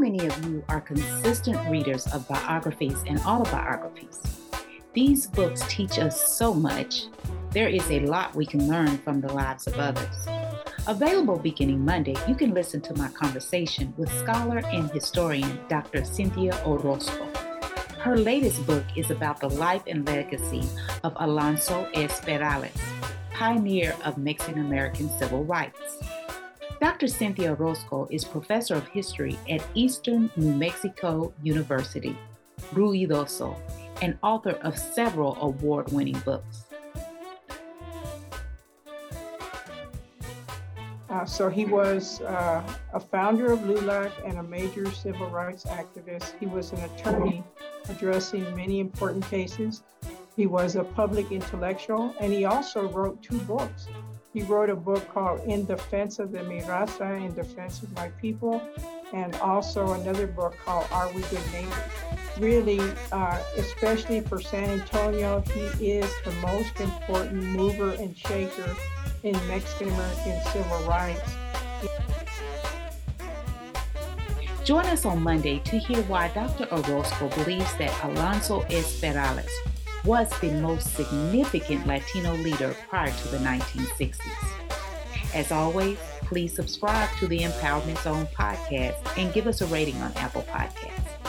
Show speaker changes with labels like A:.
A: many of you are consistent readers of biographies and autobiographies? These books teach us so much. There is a lot we can learn from the lives of others. Available beginning Monday, you can listen to my conversation with scholar and historian Dr. Cynthia Orozco. Her latest book is about the life and legacy of Alonso S. Pioneer of Mexican American civil rights. Dr. Cynthia Orozco is professor of history at Eastern New Mexico University, Ruidoso, and author of several award winning books.
B: Uh, so he was uh, a founder of LULAC and a major civil rights activist. He was an attorney addressing many important cases. He was a public intellectual, and he also wrote two books. He wrote a book called In Defense of the Mi Raza, In Defense of My People, and also another book called Are We Good Neighbors? Really, uh, especially for San Antonio, he is the most important mover and shaker in Mexican American civil rights.
A: Join us on Monday to hear why Dr. Orozco believes that Alonso S. Perales was the most significant Latino leader prior to the 1960s. As always, please subscribe to the Empowerment Zone podcast and give us a rating on Apple Podcasts.